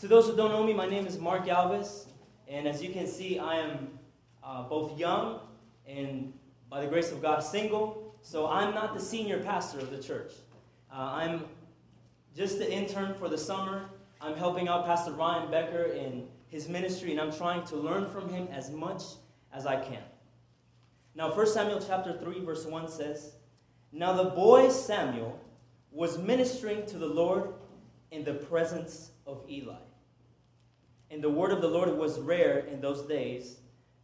to those who don't know me, my name is Mark Galvez, and as you can see, I am uh, both young and, by the grace of God, single. So I'm not the senior pastor of the church. Uh, I'm just the intern for the summer. I'm helping out Pastor Ryan Becker in his ministry, and I'm trying to learn from him as much as I can. Now, 1 Samuel chapter 3, verse 1 says, Now the boy Samuel was ministering to the Lord in the presence of Eli. And the word of the Lord was rare in those days.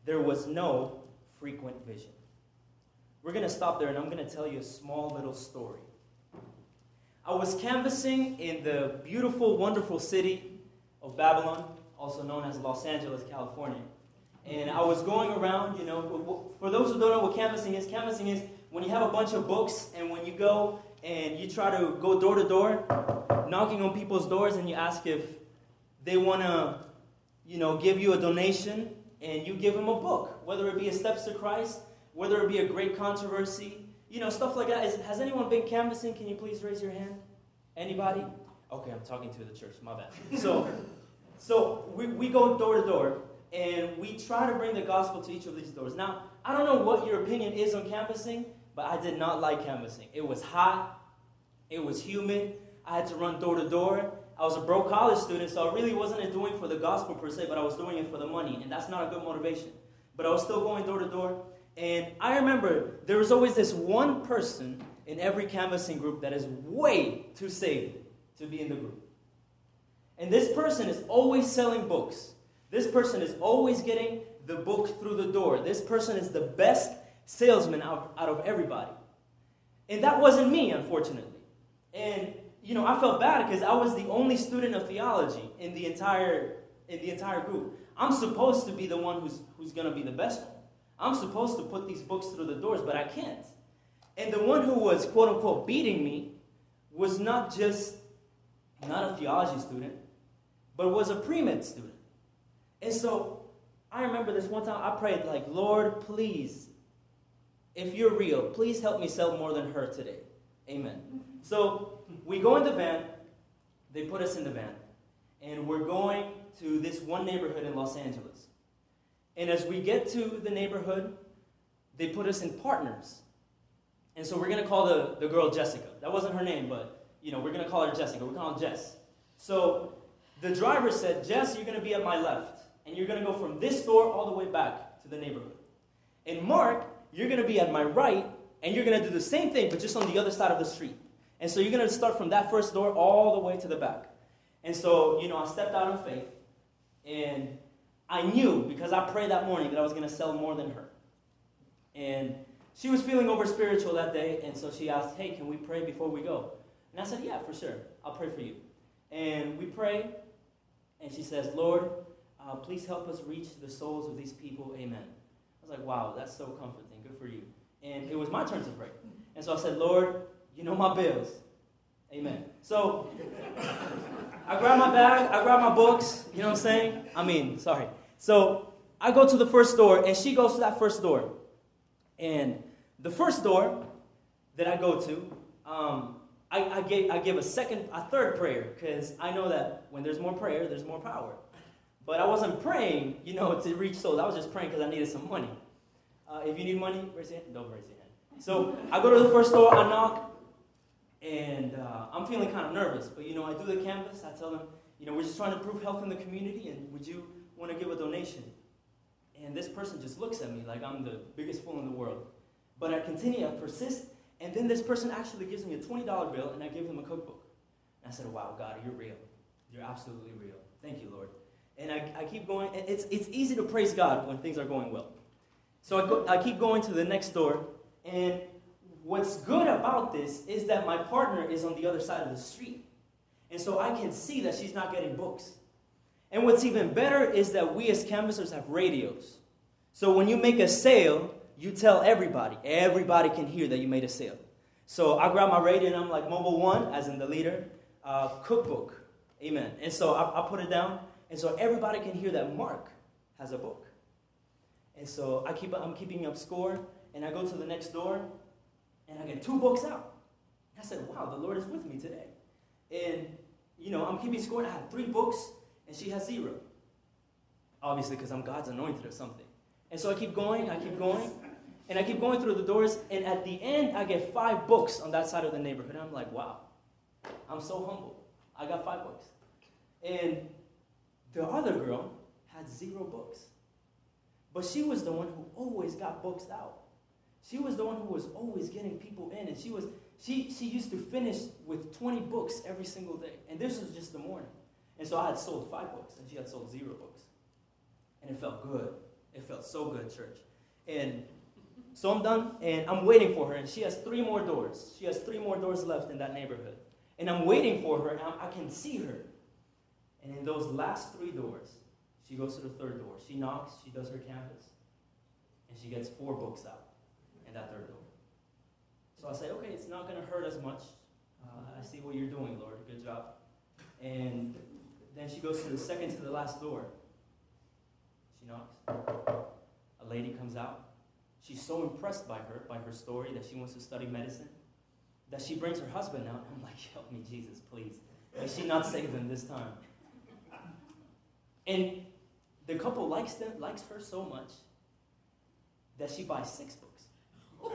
There was no frequent vision. We're going to stop there, and I'm going to tell you a small little story. I was canvassing in the beautiful, wonderful city of Babylon, also known as Los Angeles, California. And I was going around, you know, for those who don't know what canvassing is, canvassing is when you have a bunch of books and when you go and you try to go door to door, knocking on people's doors and you ask if they want to, you know, give you a donation and you give them a book, whether it be a Steps to Christ, whether it be a great controversy, you know, stuff like that. Is, has anyone been canvassing? Can you please raise your hand? Anybody? Okay, I'm talking to the church. My bad. So, so we, we go door to door and we try to bring the gospel to each of these doors. Now, I don't know what your opinion is on canvassing, but I did not like canvassing. It was hot, it was humid. I had to run door to door. I was a broke college student, so I really wasn't doing it for the gospel per se, but I was doing it for the money, and that's not a good motivation. But I was still going door to door. And I remember there was always this one person in every canvassing group that is way too saved to be in the group. And this person is always selling books. This person is always getting the book through the door. This person is the best salesman out, out of everybody. And that wasn't me, unfortunately. And you know, I felt bad because I was the only student of theology in the entire in the entire group. I'm supposed to be the one who's who's gonna be the best one. I'm supposed to put these books through the doors, but I can't. And the one who was, quote unquote, beating me was not just not a theology student, but was a pre med student. And so I remember this one time I prayed, like, Lord, please, if you're real, please help me sell more than her today. Amen. So we go in the van, they put us in the van, and we're going to this one neighborhood in Los Angeles. And as we get to the neighborhood, they put us in partners. And so we're going to call the, the girl Jessica. That wasn't her name, but you know, we're going to call her Jessica. We're calling Jess. So the driver said, Jess, you're going to be at my left. And you're going to go from this door all the way back to the neighborhood. And Mark, you're going to be at my right, and you're going to do the same thing, but just on the other side of the street. And so you're going to start from that first door all the way to the back. And so, you know, I stepped out in faith, and I knew because I prayed that morning that I was going to sell more than her. And she was feeling over spiritual that day, and so she asked, Hey, can we pray before we go? And I said, Yeah, for sure. I'll pray for you. And we pray, and she says, Lord, uh, please help us reach the souls of these people. Amen. I was like, Wow, that's so comforting. Good for you. And it was my turn to pray. And so I said, Lord, you know my bills. Amen. So I grab my bag, I grab my books, you know what I'm saying? I mean, sorry. So I go to the first door, and she goes to that first door. And the first door that I go to, um, I, I, gave, I give a second, a third prayer, because I know that when there's more prayer, there's more power. But I wasn't praying, you know, to reach souls. I was just praying because I needed some money. Uh, if you need money, raise your hand. Don't raise your hand. So I go to the first door, I knock, and uh, I'm feeling kind of nervous. But, you know, I do the canvas. I tell them, you know, we're just trying to improve health in the community, and would you want to give a donation? And this person just looks at me like I'm the biggest fool in the world. But I continue, I persist, and then this person actually gives me a $20 bill, and I give them a cookbook. And I said, wow, God, you're real. You're absolutely real. Thank you, Lord. And I, I keep going. It's, it's easy to praise God when things are going well. So I, go, I keep going to the next door, and What's good about this is that my partner is on the other side of the street. And so I can see that she's not getting books. And what's even better is that we as canvassers have radios. So when you make a sale, you tell everybody. Everybody can hear that you made a sale. So I grab my radio and I'm like, Mobile One, as in the leader, uh, cookbook. Amen. And so I, I put it down. And so everybody can hear that Mark has a book. And so I keep, I'm keeping up score. And I go to the next door and I get two books out. I said, wow, the Lord is with me today. And, you know, I'm keeping score. and I have three books. And she has zero. Obviously, because I'm God's anointed or something. And so I keep going, I keep going, and I keep going through the doors, and at the end, I get five books on that side of the neighborhood. And I'm like, wow, I'm so humble. I got five books. And the other girl had zero books. But she was the one who always got books out. She was the one who was always getting people in, and she was she she used to finish with 20 books every single day. And this was just the morning. And so I had sold five books, and she had sold zero books. And it felt good. It felt so good, church. And so I'm done, and I'm waiting for her, and she has three more doors. She has three more doors left in that neighborhood. And I'm waiting for her, and I can see her. And in those last three doors, she goes to the third door. She knocks, she does her canvas, and she gets four books out in that third door. So I say, okay, it's not going to hurt as much. Uh, I see what you're doing, Lord. Good job. And then she goes to the second to the last door. She knocks. A lady comes out. She's so impressed by her, by her story, that she wants to study medicine, that she brings her husband out. I'm like, help me, Jesus, please. May she not save him this time. And the couple likes them, likes her so much that she buys six books.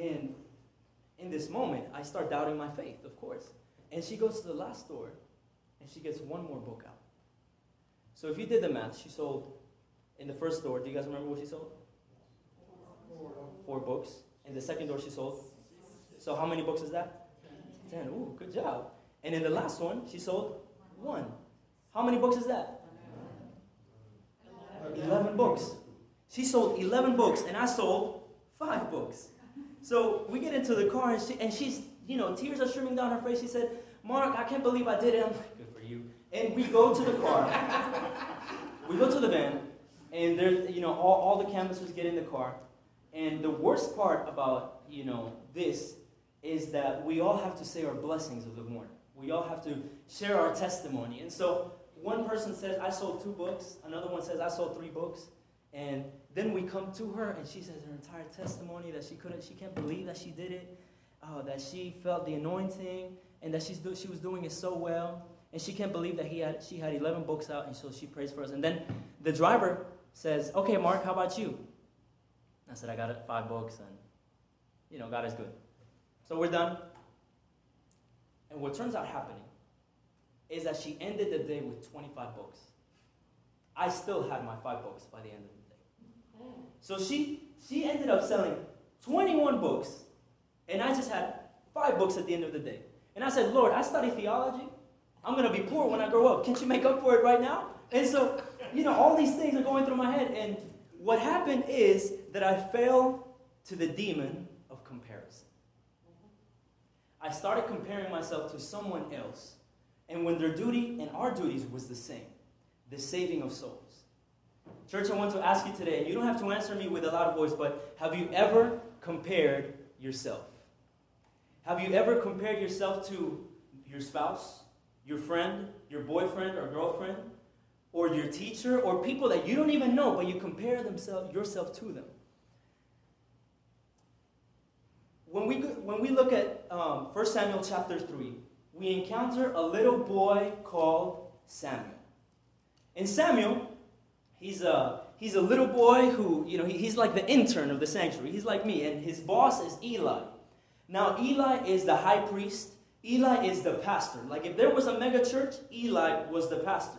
and in this moment, I start doubting my faith, of course. And she goes to the last store and she gets one more book out. So if you did the math, she sold in the first door, do you guys remember what she sold? Four books. In the second door, she sold. So how many books is that? Ten. Ooh, good job. And in the last one, she sold one. How many books is that? 11 books. She sold 11 books, and I sold five books. So we get into the car, and, she, and she's, you know, tears are streaming down her face. She said, Mark, I can't believe I did it. I'm like, good for you. And we go to the car. we go to the van, and there's, you know, all, all the canvassers get in the car. And the worst part about, you know, this is that we all have to say our blessings of the morning. We all have to share our testimony. And so one person says, I sold two books. Another one says, I sold three books. And then we come to her and she says her entire testimony that she couldn't, she can't believe that she did it, uh, that she felt the anointing, and that she's do, she was doing it so well. And she can't believe that he had, she had 11 books out, and so she prays for us. And then the driver says, Okay, Mark, how about you? I said, I got five books, and, you know, God is good. So we're done. And what turns out happening is that she ended the day with 25 books. I still had my five books by the end of the day. So she, she ended up selling 21 books, and I just had five books at the end of the day. And I said, Lord, I study theology. I'm going to be poor when I grow up. Can't you make up for it right now? And so, you know, all these things are going through my head. And what happened is that I fell to the demon of comparison. I started comparing myself to someone else and when their duty and our duties was the same the saving of souls. Church, I want to ask you today, and you don't have to answer me with a loud voice, but have you ever compared yourself? Have you ever compared yourself to your spouse, your friend, your boyfriend or girlfriend, or your teacher, or people that you don't even know, but you compare themselves, yourself to them? When we, when we look at um, 1 Samuel chapter 3, we encounter a little boy called Samuel. And Samuel, he's a, he's a little boy who, you know, he, he's like the intern of the sanctuary. He's like me, and his boss is Eli. Now, Eli is the high priest, Eli is the pastor. Like, if there was a mega church, Eli was the pastor.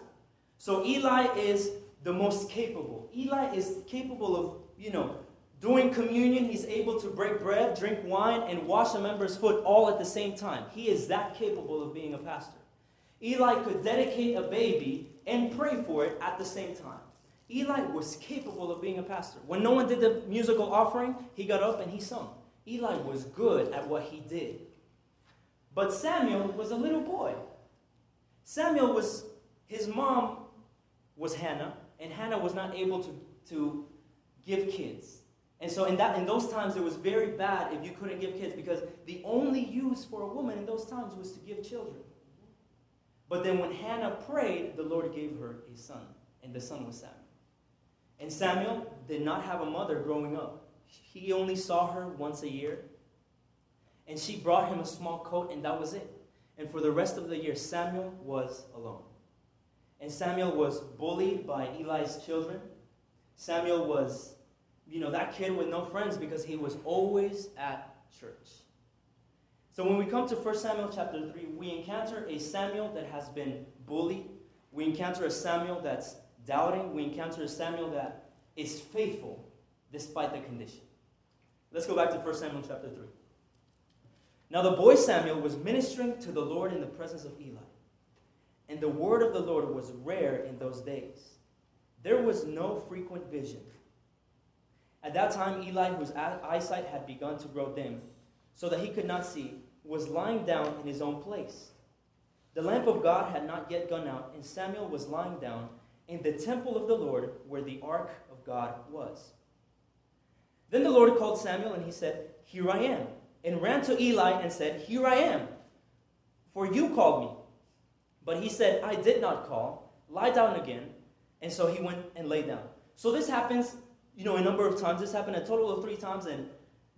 So, Eli is the most capable. Eli is capable of, you know, During communion, he's able to break bread, drink wine, and wash a member's foot all at the same time. He is that capable of being a pastor. Eli could dedicate a baby and pray for it at the same time. Eli was capable of being a pastor. When no one did the musical offering, he got up and he sung. Eli was good at what he did. But Samuel was a little boy. Samuel was, his mom was Hannah, and Hannah was not able to, to give kids. And so in, that, in those times, it was very bad if you couldn't give kids because the only use for a woman in those times was to give children. But then when Hannah prayed, the Lord gave her a son, and the son was Samuel. And Samuel did not have a mother growing up. He only saw her once a year. And she brought him a small coat, and that was it. And for the rest of the year, Samuel was alone. and Samuel was bullied by Eli's children. Samuel was, you know, that kid with no friends because he was always at church. So when we come to 1 Samuel chapter 3, we encounter a Samuel that has been bullied. We encounter a Samuel that's doubting. We encounter a Samuel that is faithful despite the condition. Let's go back to 1 Samuel chapter 3. Now the boy Samuel was ministering to the Lord in the presence of Eli. And the word of the Lord was rare in those days. There was no frequent vision. At that time, Eli, whose eyesight had begun to grow dim, so that he could not see, was lying down in his own place. The lamp of God had not yet gone out, and Samuel was lying down in the temple of the Lord where the ark of God was. Then the Lord called Samuel, and he said, Here I am, and ran to Eli and said, Here I am, for you called me. But he said, I did not call. Lie down again. And so he went and lay down. So this happens, you know, a number of times. This happened a total of three times. And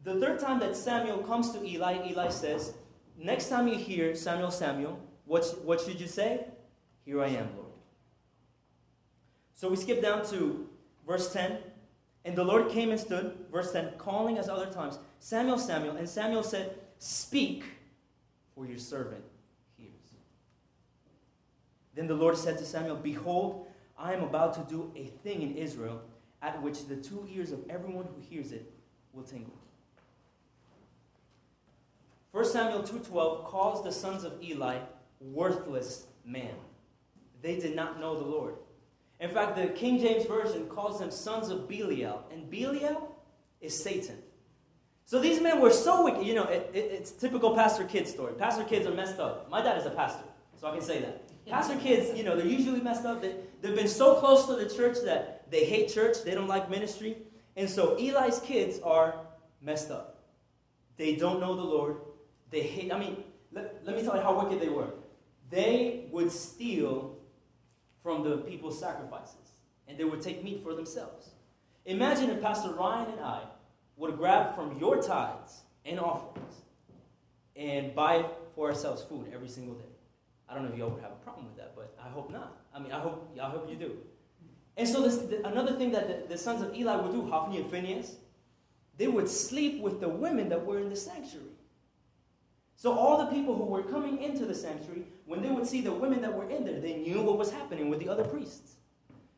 the third time that Samuel comes to Eli, Eli says, Next time you hear Samuel, Samuel, what, what should you say? Here I am, Lord. So we skip down to verse 10. And the Lord came and stood, verse 10, calling as other times, Samuel, Samuel. And Samuel said, Speak, for your servant hears. Then the Lord said to Samuel, Behold, I am about to do a thing in Israel at which the two ears of everyone who hears it will tingle. 1 Samuel 2:12 calls the sons of Eli worthless men. They did not know the Lord. In fact, the King James Version calls them sons of Belial, and Belial is Satan. So these men were so wicked. You know, it, it, it's typical pastor kid story. Pastor kids are messed up. My dad is a pastor, so I can say that. Pastor kids, you know, they're usually messed up. They, they've been so close to the church that they hate church, they don't like ministry. And so Eli's kids are messed up. They don't know the Lord. They hate, I mean, let, let me tell you how wicked they were. They would steal from the people's sacrifices, and they would take meat for themselves. Imagine if Pastor Ryan and I would grab from your tithes and offerings and buy for ourselves food every single day. I don't know if y'all would have a problem with that, but I hope not. I mean, I hope, I hope you do. And so, this, another thing that the, the sons of Eli would do, Hophni and Phinehas, they would sleep with the women that were in the sanctuary. So, all the people who were coming into the sanctuary, when they would see the women that were in there, they knew what was happening with the other priests.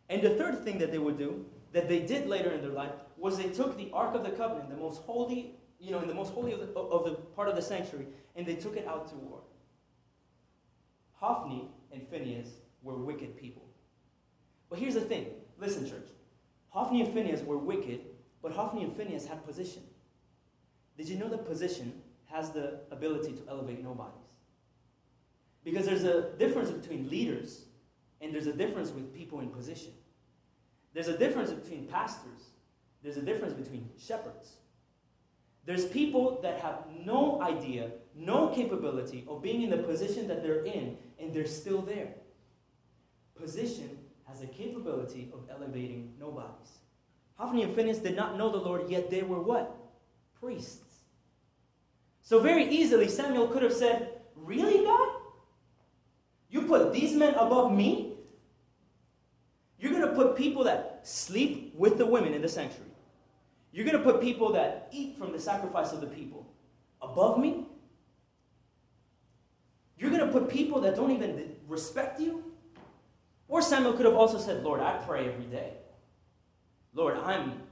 And the third thing that they would do, that they did later in their life, was they took the Ark of the Covenant, the most holy, you know, in the most holy of the, of the part of the sanctuary, and they took it out to war. Hophni and Phinehas were wicked people. But here's the thing listen, church. Hophni and Phinehas were wicked, but Hophni and Phinehas had position. Did you know that position has the ability to elevate nobodies? Because there's a difference between leaders and there's a difference with people in position. There's a difference between pastors, there's a difference between shepherds. There's people that have no idea, no capability of being in the position that they're in, and they're still there. Position has a capability of elevating nobodies. Hophni and Phinehas did not know the Lord, yet they were what? Priests. So very easily, Samuel could have said, Really, God? You put these men above me? You're going to put people that sleep with the women in the sanctuary. You're going to put people that eat from the sacrifice of the people above me? You're going to put people that don't even respect you? Or Samuel could have also said, Lord, I pray every day. Lord, I'm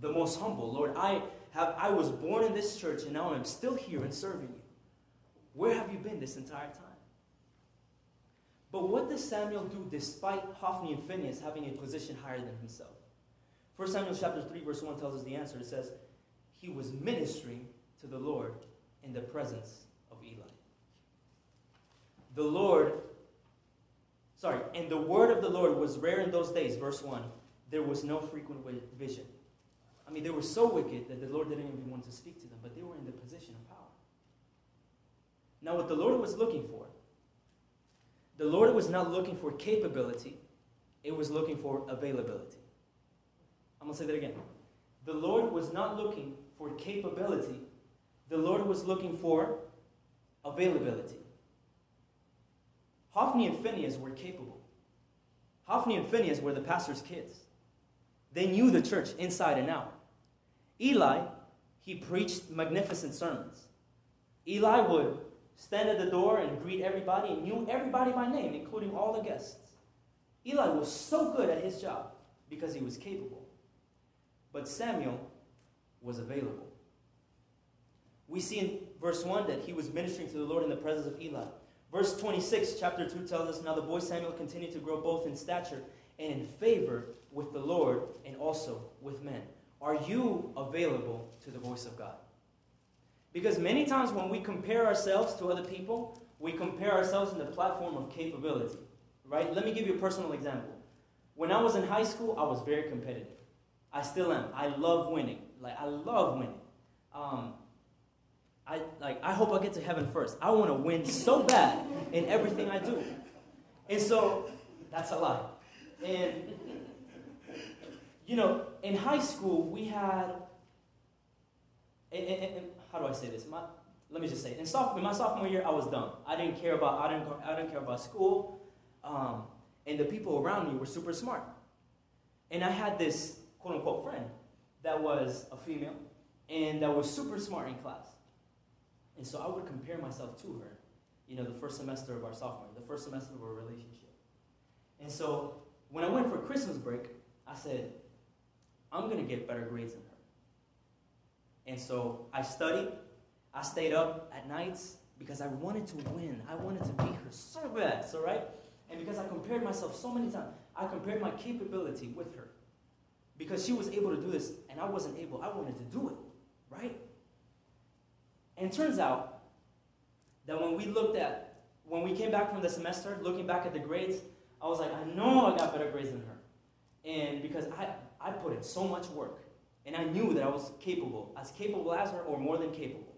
the most humble. Lord, I have I was born in this church and now I'm still here and serving you. Where have you been this entire time? But what does Samuel do despite Hophni and Phinehas having a position higher than himself? 1 Samuel chapter 3, verse 1 tells us the answer. It says, He was ministering to the Lord in the presence of Eli. The Lord, sorry, and the word of the Lord was rare in those days, verse 1. There was no frequent vision. I mean, they were so wicked that the Lord didn't even want to speak to them, but they were in the position of power. Now, what the Lord was looking for, the Lord was not looking for capability, it was looking for availability. I'm going to say that again. The Lord was not looking for capability, the Lord was looking for availability. Hophni and Phinehas were capable. Hophni and Phinehas were the pastor's kids. They knew the church inside and out. Eli, he preached magnificent sermons. Eli would stand at the door and greet everybody and knew everybody by name, including all the guests. Eli was so good at his job because he was capable. But Samuel was available. We see in verse 1 that he was ministering to the Lord in the presence of Eli. Verse 26, chapter 2 tells us Now the boy Samuel continued to grow both in stature and in favor with the Lord and also with men. Are you available to the voice of God? Because many times when we compare ourselves to other people, we compare ourselves in the platform of capability. Right? Let me give you a personal example. When I was in high school, I was very competitive. I still am. I love winning. Like I love winning. Um, I like I hope I get to heaven first. I want to win so bad in everything I do. And so that's a lie. And you know, in high school we had and, and, and how do I say this? My, let me just say, in, sophomore, my sophomore year, I was dumb. I didn't care about I didn't I didn't care about school, um, and the people around me were super smart. And I had this quote unquote friend that was a female and that was super smart in class. And so I would compare myself to her, you know, the first semester of our sophomore, the first semester of our relationship. And so when I went for Christmas break, I said, I'm going to get better grades than her. And so I studied. I stayed up at nights because I wanted to win. I wanted to beat her so bad, so right? And because I compared myself so many times, I compared my capability with her. Because she was able to do this and I wasn't able, I wanted to do it, right? And it turns out that when we looked at, when we came back from the semester, looking back at the grades, I was like, I know I got better grades than her. And because I, I put in so much work, and I knew that I was capable, as capable as her, or more than capable.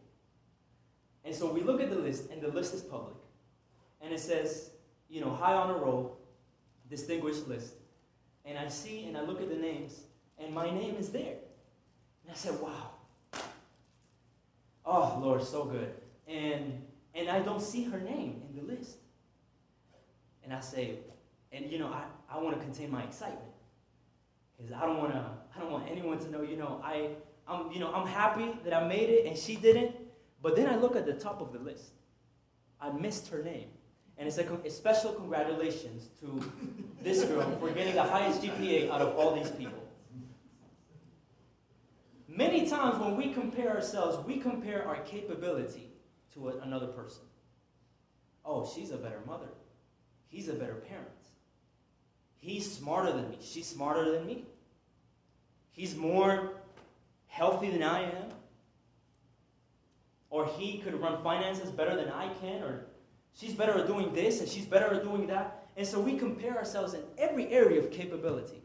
And so we look at the list, and the list is public. And it says, you know, high honor roll, distinguished list. And I see and I look at the names, and my name is there. And I said, wow, Oh, Lord, so good. And and I don't see her name in the list. And I say, and you know, I, I want to contain my excitement. Because I don't want to, I don't want anyone to know, you know, I I'm you know, I'm happy that I made it and she didn't. But then I look at the top of the list. I missed her name. And it's a, a special congratulations to this girl for getting the highest GPA out of all these people. Many times when we compare ourselves, we compare our capability to a, another person. Oh, she's a better mother. He's a better parent. He's smarter than me. She's smarter than me. He's more healthy than I am. Or he could run finances better than I can. Or she's better at doing this and she's better at doing that. And so we compare ourselves in every area of capability.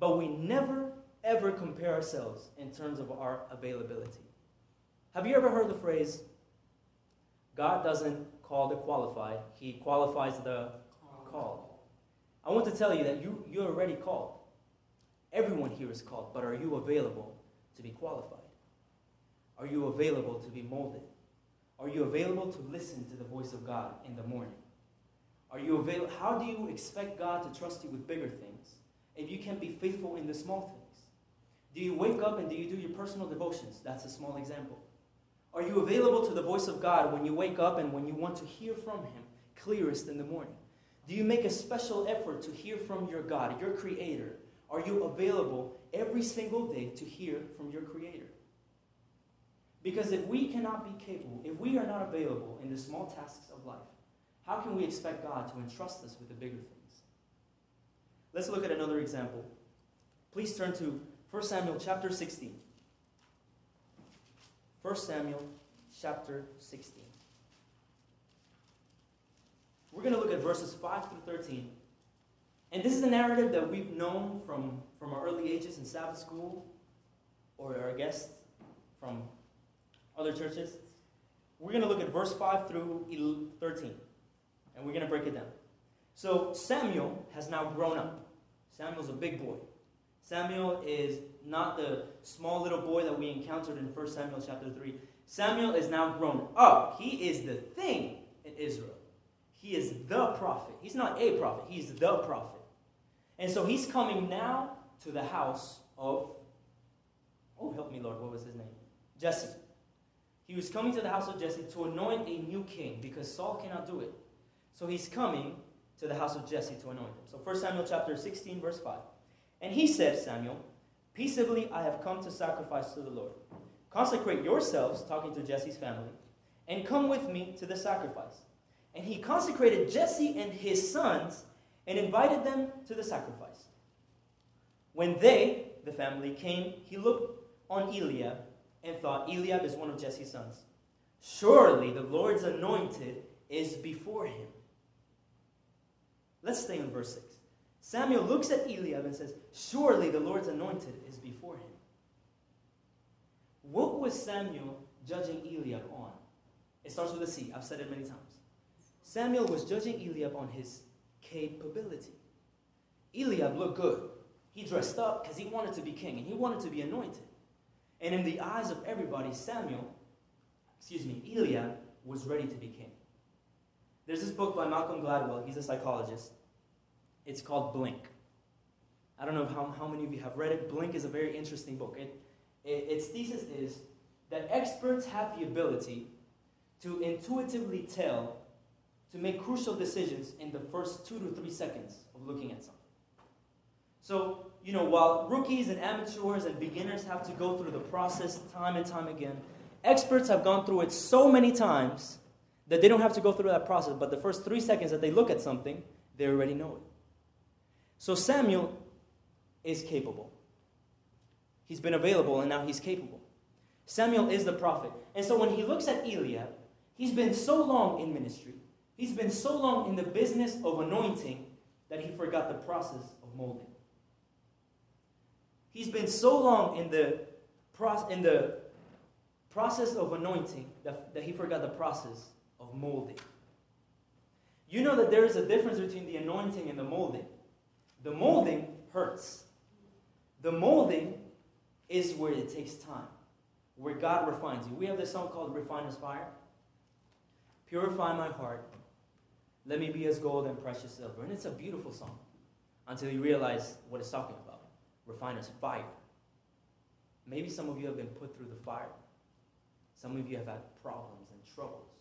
But we never ever compare ourselves in terms of our availability. Have you ever heard the phrase, God doesn't call the qualified, He qualifies the called? I want to tell you that you, you're already called. Everyone here is called, but are you available to be qualified? Are you available to be molded? Are you available to listen to the voice of God in the morning? Are you available? How do you expect God to trust you with bigger things if you can't be faithful in the small things? Do you wake up and do you do your personal devotions? That's a small example. Are you available to the voice of God when you wake up and when you want to hear from Him clearest in the morning? Do you make a special effort to hear from your God, your Creator? Are you available every single day to hear from your Creator? Because if we cannot be capable, if we are not available in the small tasks of life, how can we expect God to entrust us with the bigger things? Let's look at another example. Please turn to 1 Samuel chapter 16. 1 Samuel chapter 16. We're going to look at verses 5 through 13. And this is a narrative that we've known from, from our early ages in Sabbath school or our guests from other churches. We're going to look at verse 5 through 13. And we're going to break it down. So Samuel has now grown up. Samuel's a big boy. Samuel is not the small little boy that we encountered in 1 Samuel chapter 3. Samuel is now grown up. He is the thing in Israel. He is the prophet. He's not a prophet, he's the prophet. And so he's coming now to the house of, oh, help me, Lord, what was his name? Jesse. He was coming to the house of Jesse to anoint a new king because Saul cannot do it. So he's coming to the house of Jesse to anoint him. So 1 Samuel chapter 16, verse 5. And he said, Samuel, Peaceably I have come to sacrifice to the Lord. Consecrate yourselves, talking to Jesse's family, and come with me to the sacrifice. And he consecrated Jesse and his sons and invited them to the sacrifice. When they, the family, came, he looked on Eliab and thought, Eliab is one of Jesse's sons. Surely the Lord's anointed is before him. Let's stay in verse 6. Samuel looks at Eliab and says, Surely the Lord's anointed is before him. What was Samuel judging Eliab on? It starts with a C. I've said it many times. Samuel was judging Eliab on his capability. Eliab looked good. He dressed up because he wanted to be king and he wanted to be anointed. And in the eyes of everybody, Samuel, excuse me, Eliab was ready to be king. There's this book by Malcolm Gladwell, he's a psychologist. It's called Blink. I don't know how, how many of you have read it. Blink is a very interesting book. It, it, its thesis is that experts have the ability to intuitively tell, to make crucial decisions in the first two to three seconds of looking at something. So, you know, while rookies and amateurs and beginners have to go through the process time and time again, experts have gone through it so many times that they don't have to go through that process. But the first three seconds that they look at something, they already know it. So Samuel is capable. He's been available and now he's capable. Samuel is the prophet. And so when he looks at Eliab, he's been so long in ministry, he's been so long in the business of anointing that he forgot the process of molding. He's been so long in the, pro- in the process of anointing that, that he forgot the process of molding. You know that there is a difference between the anointing and the molding. The molding hurts. The molding is where it takes time, where God refines you. We have this song called Refiner's Fire. Purify my heart. Let me be as gold and precious silver. And it's a beautiful song until you realize what it's talking about. Refiner's fire. Maybe some of you have been put through the fire. Some of you have had problems and troubles.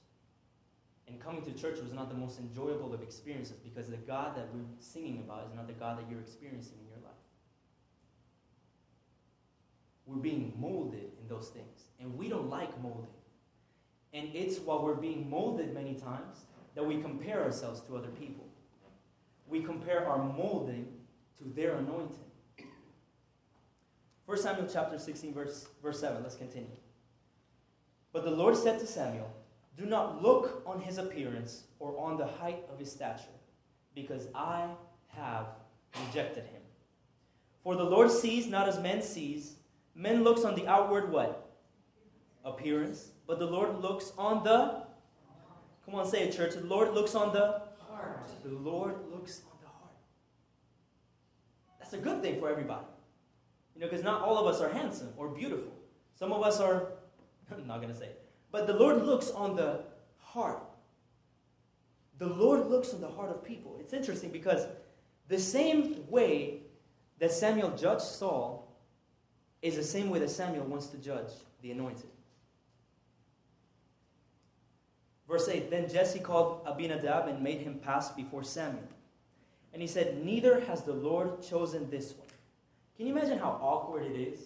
And coming to church was not the most enjoyable of experiences because the God that we're singing about is not the God that you're experiencing in your life. We're being molded in those things. And we don't like molding. And it's while we're being molded many times that we compare ourselves to other people. We compare our molding to their anointing. 1 Samuel chapter 16, verse, verse 7. Let's continue. But the Lord said to Samuel, Do not look on his appearance or on the height of his stature, because I have rejected him. For the Lord sees not as men sees. Men looks on the outward what? Appearance. But the Lord looks on the Come on, say it, church. The Lord looks on the heart. The Lord looks on the heart. That's a good thing for everybody. You know, because not all of us are handsome or beautiful. Some of us are, I'm not going to say it. But the Lord looks on the heart. The Lord looks on the heart of people. It's interesting because the same way that Samuel judged Saul is the same way that Samuel wants to judge the anointed. Verse 8 Then Jesse called Abinadab and made him pass before Samuel. And he said, Neither has the Lord chosen this one. Can you imagine how awkward it is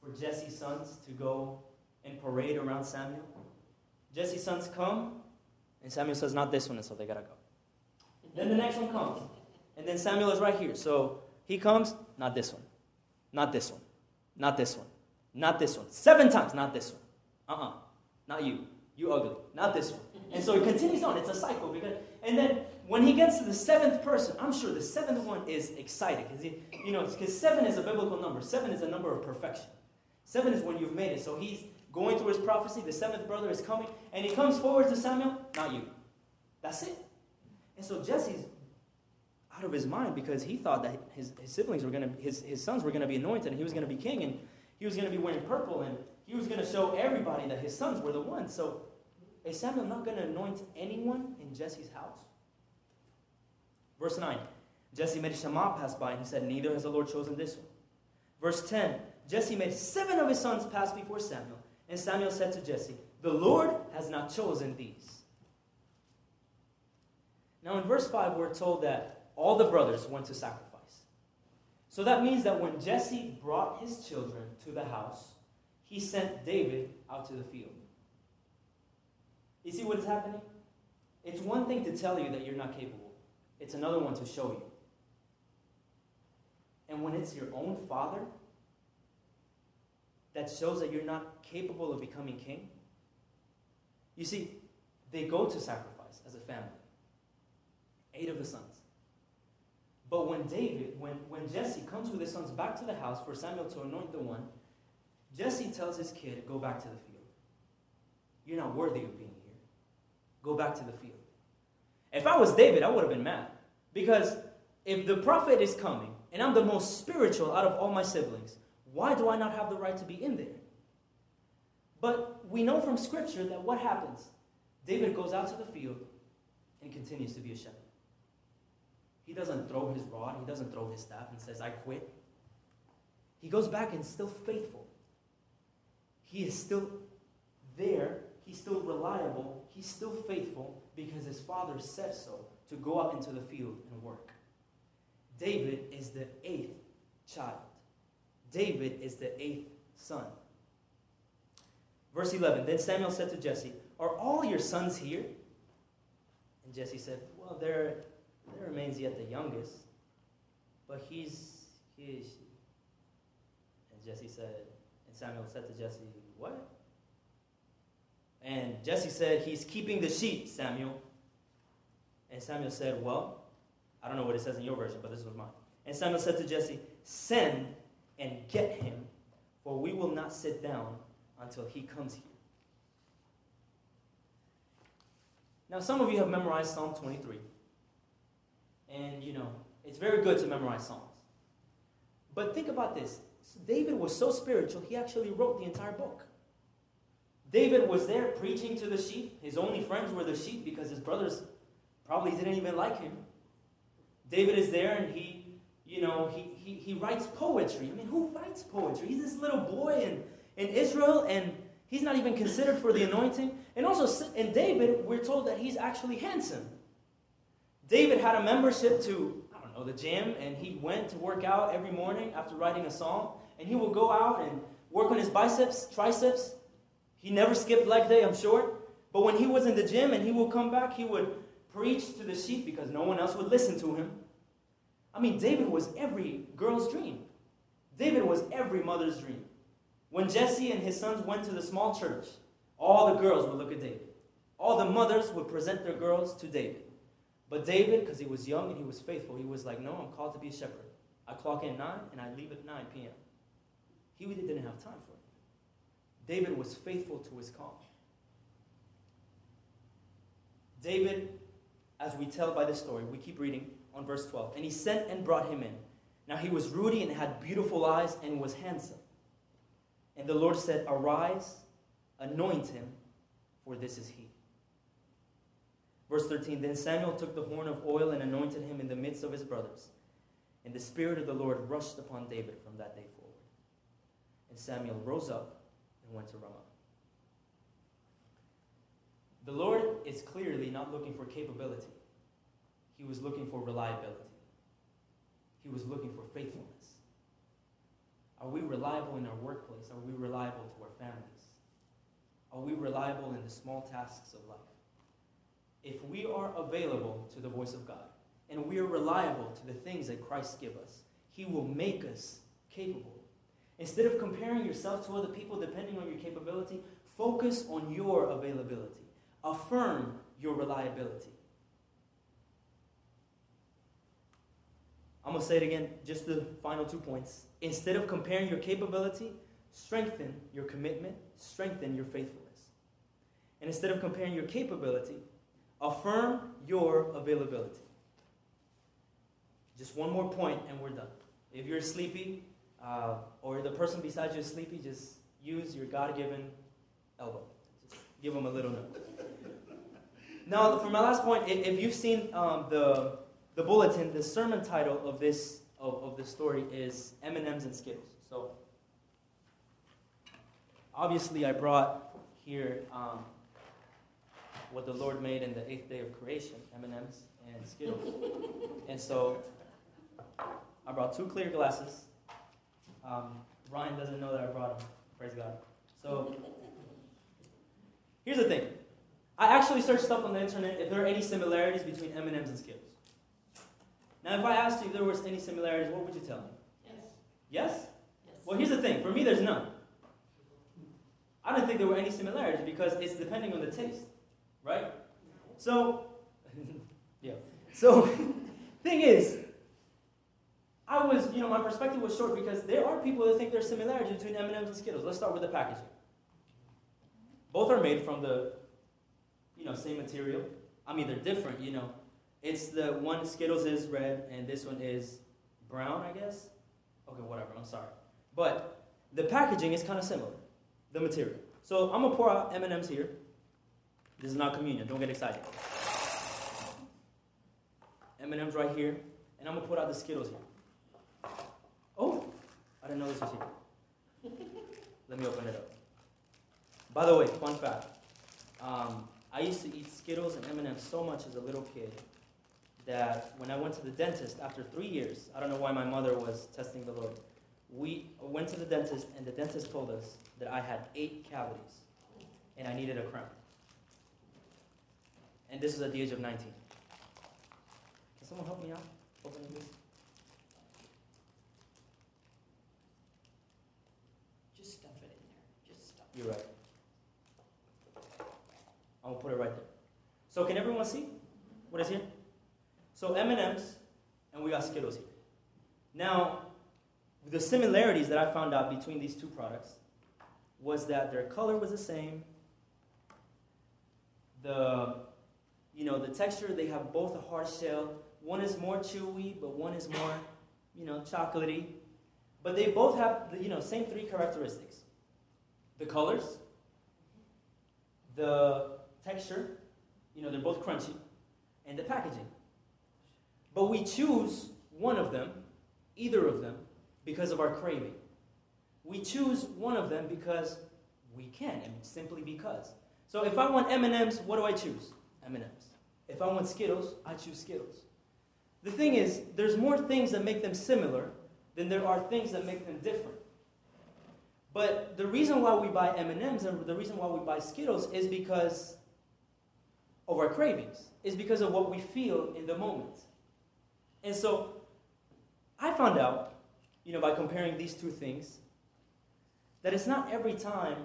for Jesse's sons to go and parade around Samuel? Jesse's sons come, and Samuel says, Not this one, and so they gotta go. Then the next one comes, and then Samuel is right here. So he comes, not this one, not this one, not this one, not this one. Seven times, not this one. Uh uh not you. You ugly. Not this one. And so it continues on. It's a cycle. Because, and then when he gets to the seventh person, I'm sure the seventh one is excited. Because, you know, because seven is a biblical number. Seven is a number of perfection. Seven is when you've made it. So he's going through his prophecy. The seventh brother is coming. And he comes forward to Samuel. Not you. That's it. And so Jesse's out of his mind because he thought that his, his siblings were going to, his, his sons were going to be anointed and he was going to be king and he was going to be wearing purple and he was going to show everybody that his sons were the ones. So is Samuel not going to anoint anyone in Jesse's house? Verse 9 Jesse made Shammah pass by, and he said, Neither has the Lord chosen this one. Verse 10 Jesse made seven of his sons pass before Samuel, and Samuel said to Jesse, The Lord has not chosen these. Now, in verse 5, we're told that all the brothers went to sacrifice. So that means that when Jesse brought his children to the house, he sent David out to the field. You see what is happening? It's one thing to tell you that you're not capable, it's another one to show you. And when it's your own father that shows that you're not capable of becoming king, you see, they go to sacrifice as a family. Eight of the sons. But when David, when, when Jesse comes with his sons back to the house for Samuel to anoint the one, Jesse tells his kid, Go back to the field. You're not worthy of being here. Go back to the field. If I was David, I would have been mad. Because if the prophet is coming and I'm the most spiritual out of all my siblings, why do I not have the right to be in there? But we know from Scripture that what happens? David goes out to the field and continues to be a shepherd. He doesn't throw his rod, he doesn't throw his staff and says, I quit. He goes back and still faithful. He is still there, he's still reliable, he's still faithful because his father said so to go out into the field and work. David is the eighth child. David is the eighth son. Verse 11 Then Samuel said to Jesse, Are all your sons here? And Jesse said, Well, there, there remains yet the youngest, but he's, he is. And Jesse said, and Samuel said to Jesse, What? And Jesse said, He's keeping the sheep, Samuel. And Samuel said, Well, I don't know what it says in your version, but this was mine. And Samuel said to Jesse, Send and get him, for we will not sit down until he comes here. Now, some of you have memorized Psalm 23. And, you know, it's very good to memorize Psalms. But think about this David was so spiritual, he actually wrote the entire book. David was there preaching to the sheep. His only friends were the sheep because his brothers probably didn't even like him. David is there and he, you know, he, he, he writes poetry. I mean, who writes poetry? He's this little boy in, in Israel and he's not even considered for the anointing. And also, in David, we're told that he's actually handsome. David had a membership to, I don't know, the gym, and he went to work out every morning after writing a psalm. And he would go out and work on his biceps, triceps. He never skipped leg day, I'm sure. But when he was in the gym and he would come back, he would preach to the sheep because no one else would listen to him. I mean, David was every girl's dream. David was every mother's dream. When Jesse and his sons went to the small church, all the girls would look at David. All the mothers would present their girls to David. But David, because he was young and he was faithful, he was like, No, I'm called to be a shepherd. I clock in 9 and I leave at 9 p.m. He really didn't have time for it. David was faithful to his call. David, as we tell by the story, we keep reading on verse 12. And he sent and brought him in. Now he was ruddy and had beautiful eyes and was handsome. And the Lord said, Arise, anoint him, for this is he. Verse 13 Then Samuel took the horn of oil and anointed him in the midst of his brothers. And the Spirit of the Lord rushed upon David from that day forward. And Samuel rose up and went to Ramah. The Lord is clearly not looking for capability, He was looking for reliability. He was looking for faithfulness. Are we reliable in our workplace? Are we reliable to our families? Are we reliable in the small tasks of life? if we are available to the voice of God and we are reliable to the things that Christ give us, He will make us capable. Instead of comparing yourself to other people depending on your capability, focus on your availability. Affirm your reliability. I'm going to say it again, just the final two points. Instead of comparing your capability, strengthen your commitment, strengthen your faithfulness. And instead of comparing your capability, Affirm your availability. Just one more point and we're done. If you're sleepy uh, or the person beside you is sleepy, just use your God given elbow. Just give them a little note. now, for my last point, if you've seen um, the, the bulletin, the sermon title of this, of, of this story is M&M's and Skittles. So, obviously, I brought here um, what the Lord made in the eighth day of creation, M&M's and Skittles. and so, I brought two clear glasses. Um, Ryan doesn't know that I brought them. Praise God. So, here's the thing. I actually searched up on the internet if there are any similarities between M&M's and Skittles. Now, if I asked you if there was any similarities, what would you tell me? Yes. Yes? Yes. Well, here's the thing. For me, there's none. I do not think there were any similarities because it's depending on the taste, right? So, yeah. So, thing is, I was, you know, my perspective was short because there are people that think there's similarities between M&M's and Skittles. Let's start with the packaging. Both are made from the, you know, same material. I mean, they're different, you know. It's the one Skittles is red and this one is brown, I guess. Okay, whatever. I'm sorry, but the packaging is kind of similar, the material. So I'm gonna pour out M&Ms here. This is not communion. Don't get excited. M&Ms right here, and I'm gonna put out the Skittles here. Oh, I didn't know this was here. Let me open it up. By the way, fun fact. Um, I used to eat Skittles and M&Ms so much as a little kid that when I went to the dentist after three years, I don't know why my mother was testing the Lord. We went to the dentist, and the dentist told us that I had eight cavities and I needed a crown. And this was at the age of 19. Can someone help me out? Opening this? Just stuff it in there. Just stuff it. You're right. I'm gonna put it right there. So can everyone see what is here? So M&Ms, and we got Skittles here. Now, the similarities that I found out between these two products was that their color was the same. The, you know, the texture, they have both a hard shell. One is more chewy, but one is more, you know, chocolatey. But they both have the, you know, same three characteristics. The colors, the texture, you know, they're both crunchy, and the packaging. But we choose one of them, either of them, because of our craving. We choose one of them because we can, and simply because. So if I want M&Ms, what do I choose? M&Ms. If I want Skittles, I choose Skittles. The thing is, there's more things that make them similar than there are things that make them different. But the reason why we buy M&Ms and the reason why we buy Skittles is because of our cravings. Is because of what we feel in the moment. And so I found out, you know, by comparing these two things, that it's not every time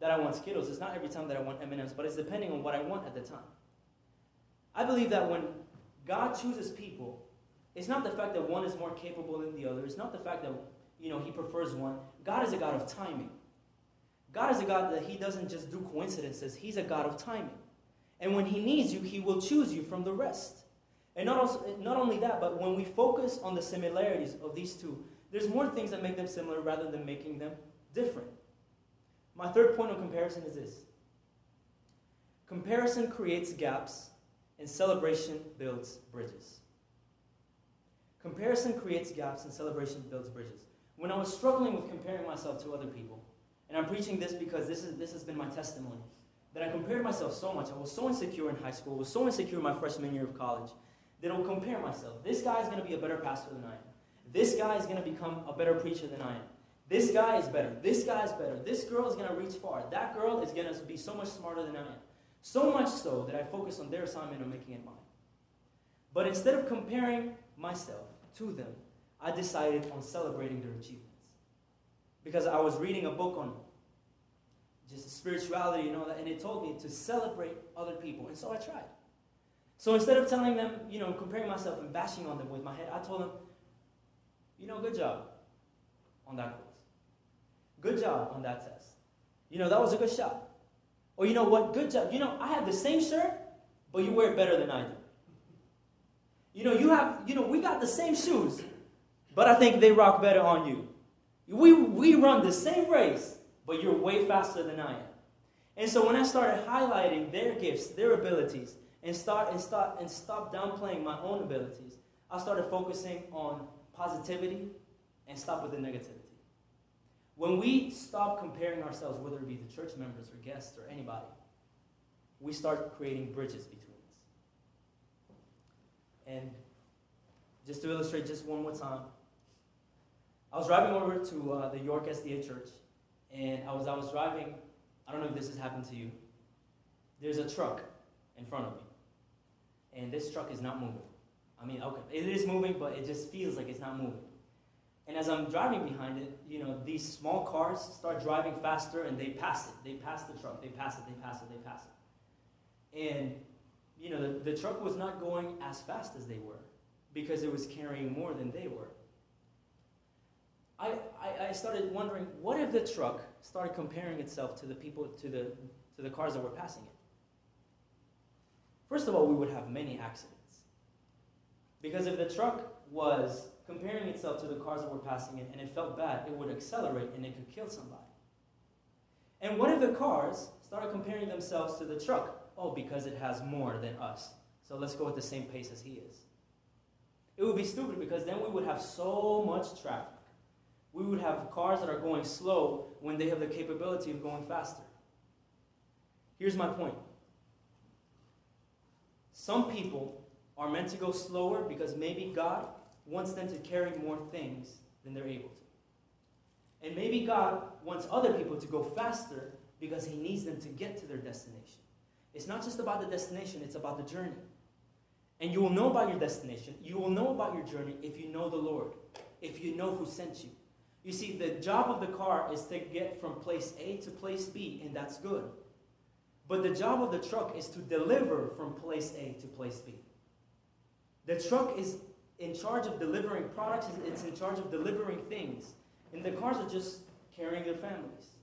that I want Skittles, it's not every time that I want M&Ms, but it's depending on what I want at the time. I believe that when God chooses people, it's not the fact that one is more capable than the other. It's not the fact that, you know, he prefers one. God is a God of timing. God is a God that he doesn't just do coincidences. He's a God of timing. And when he needs you, he will choose you from the rest. And not, also, not only that, but when we focus on the similarities of these two, there's more things that make them similar rather than making them different. My third point of comparison is this comparison creates gaps, and celebration builds bridges. Comparison creates gaps, and celebration builds bridges. When I was struggling with comparing myself to other people, and I'm preaching this because this, is, this has been my testimony, that I compared myself so much. I was so insecure in high school, I was so insecure in my freshman year of college, that I'll compare myself. This guy is going to be a better pastor than I am. This guy is going to become a better preacher than I am. This guy is better. This guy is better. This girl is going to reach far. That girl is going to be so much smarter than I am. So much so that I focus on their assignment and making it mine. But instead of comparing myself to them, I decided on celebrating their achievements. Because I was reading a book on just spirituality and all that, and it told me to celebrate other people. And so I tried. So instead of telling them, you know, comparing myself and bashing on them with my head, I told them, you know, good job on that quiz. Good job on that test. You know, that was a good shot. Or you know what? Good job. You know, I have the same shirt, but you wear it better than I do. You know, you have, you know, we got the same shoes, but I think they rock better on you. We, we run the same race, but you're way faster than I am. And so when I started highlighting their gifts, their abilities, and start and start and stop downplaying my own abilities. I started focusing on positivity and stop with the negativity. When we stop comparing ourselves, whether it be the church members or guests or anybody, we start creating bridges between us. And just to illustrate just one more time, I was driving over to uh, the York SDA church, and I was, I was driving, I don't know if this has happened to you. There's a truck in front of me, and this truck is not moving. I mean, okay, it is moving, but it just feels like it's not moving. And as I'm driving behind it, you know, these small cars start driving faster and they pass it. They pass the truck. They pass it. They pass it. They pass it. And, you know, the, the truck was not going as fast as they were because it was carrying more than they were. I, I, I started wondering, what if the truck started comparing itself to the people, to the, to the cars that were passing it? First of all, we would have many accidents. Because if the truck was comparing itself to the cars that were passing it and it felt bad, it would accelerate and it could kill somebody. And what if the cars started comparing themselves to the truck? Oh, because it has more than us. So let's go at the same pace as he is. It would be stupid because then we would have so much traffic. We would have cars that are going slow when they have the capability of going faster. Here's my point. Some people are meant to go slower because maybe God wants them to carry more things than they're able to. And maybe God wants other people to go faster because He needs them to get to their destination. It's not just about the destination, it's about the journey. And you will know about your destination, you will know about your journey if you know the Lord, if you know who sent you. You see, the job of the car is to get from place A to place B, and that's good. But the job of the truck is to deliver from place A to place B. The truck is in charge of delivering products, it's in charge of delivering things. And the cars are just carrying their families.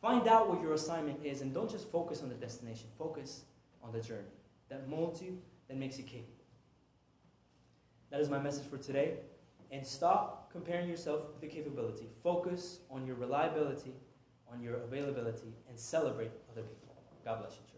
Find out what your assignment is and don't just focus on the destination, focus on the journey that molds you, that makes you capable. That is my message for today. And stop comparing yourself with the capability. Focus on your reliability, on your availability, and celebrate other people. God bless you, church.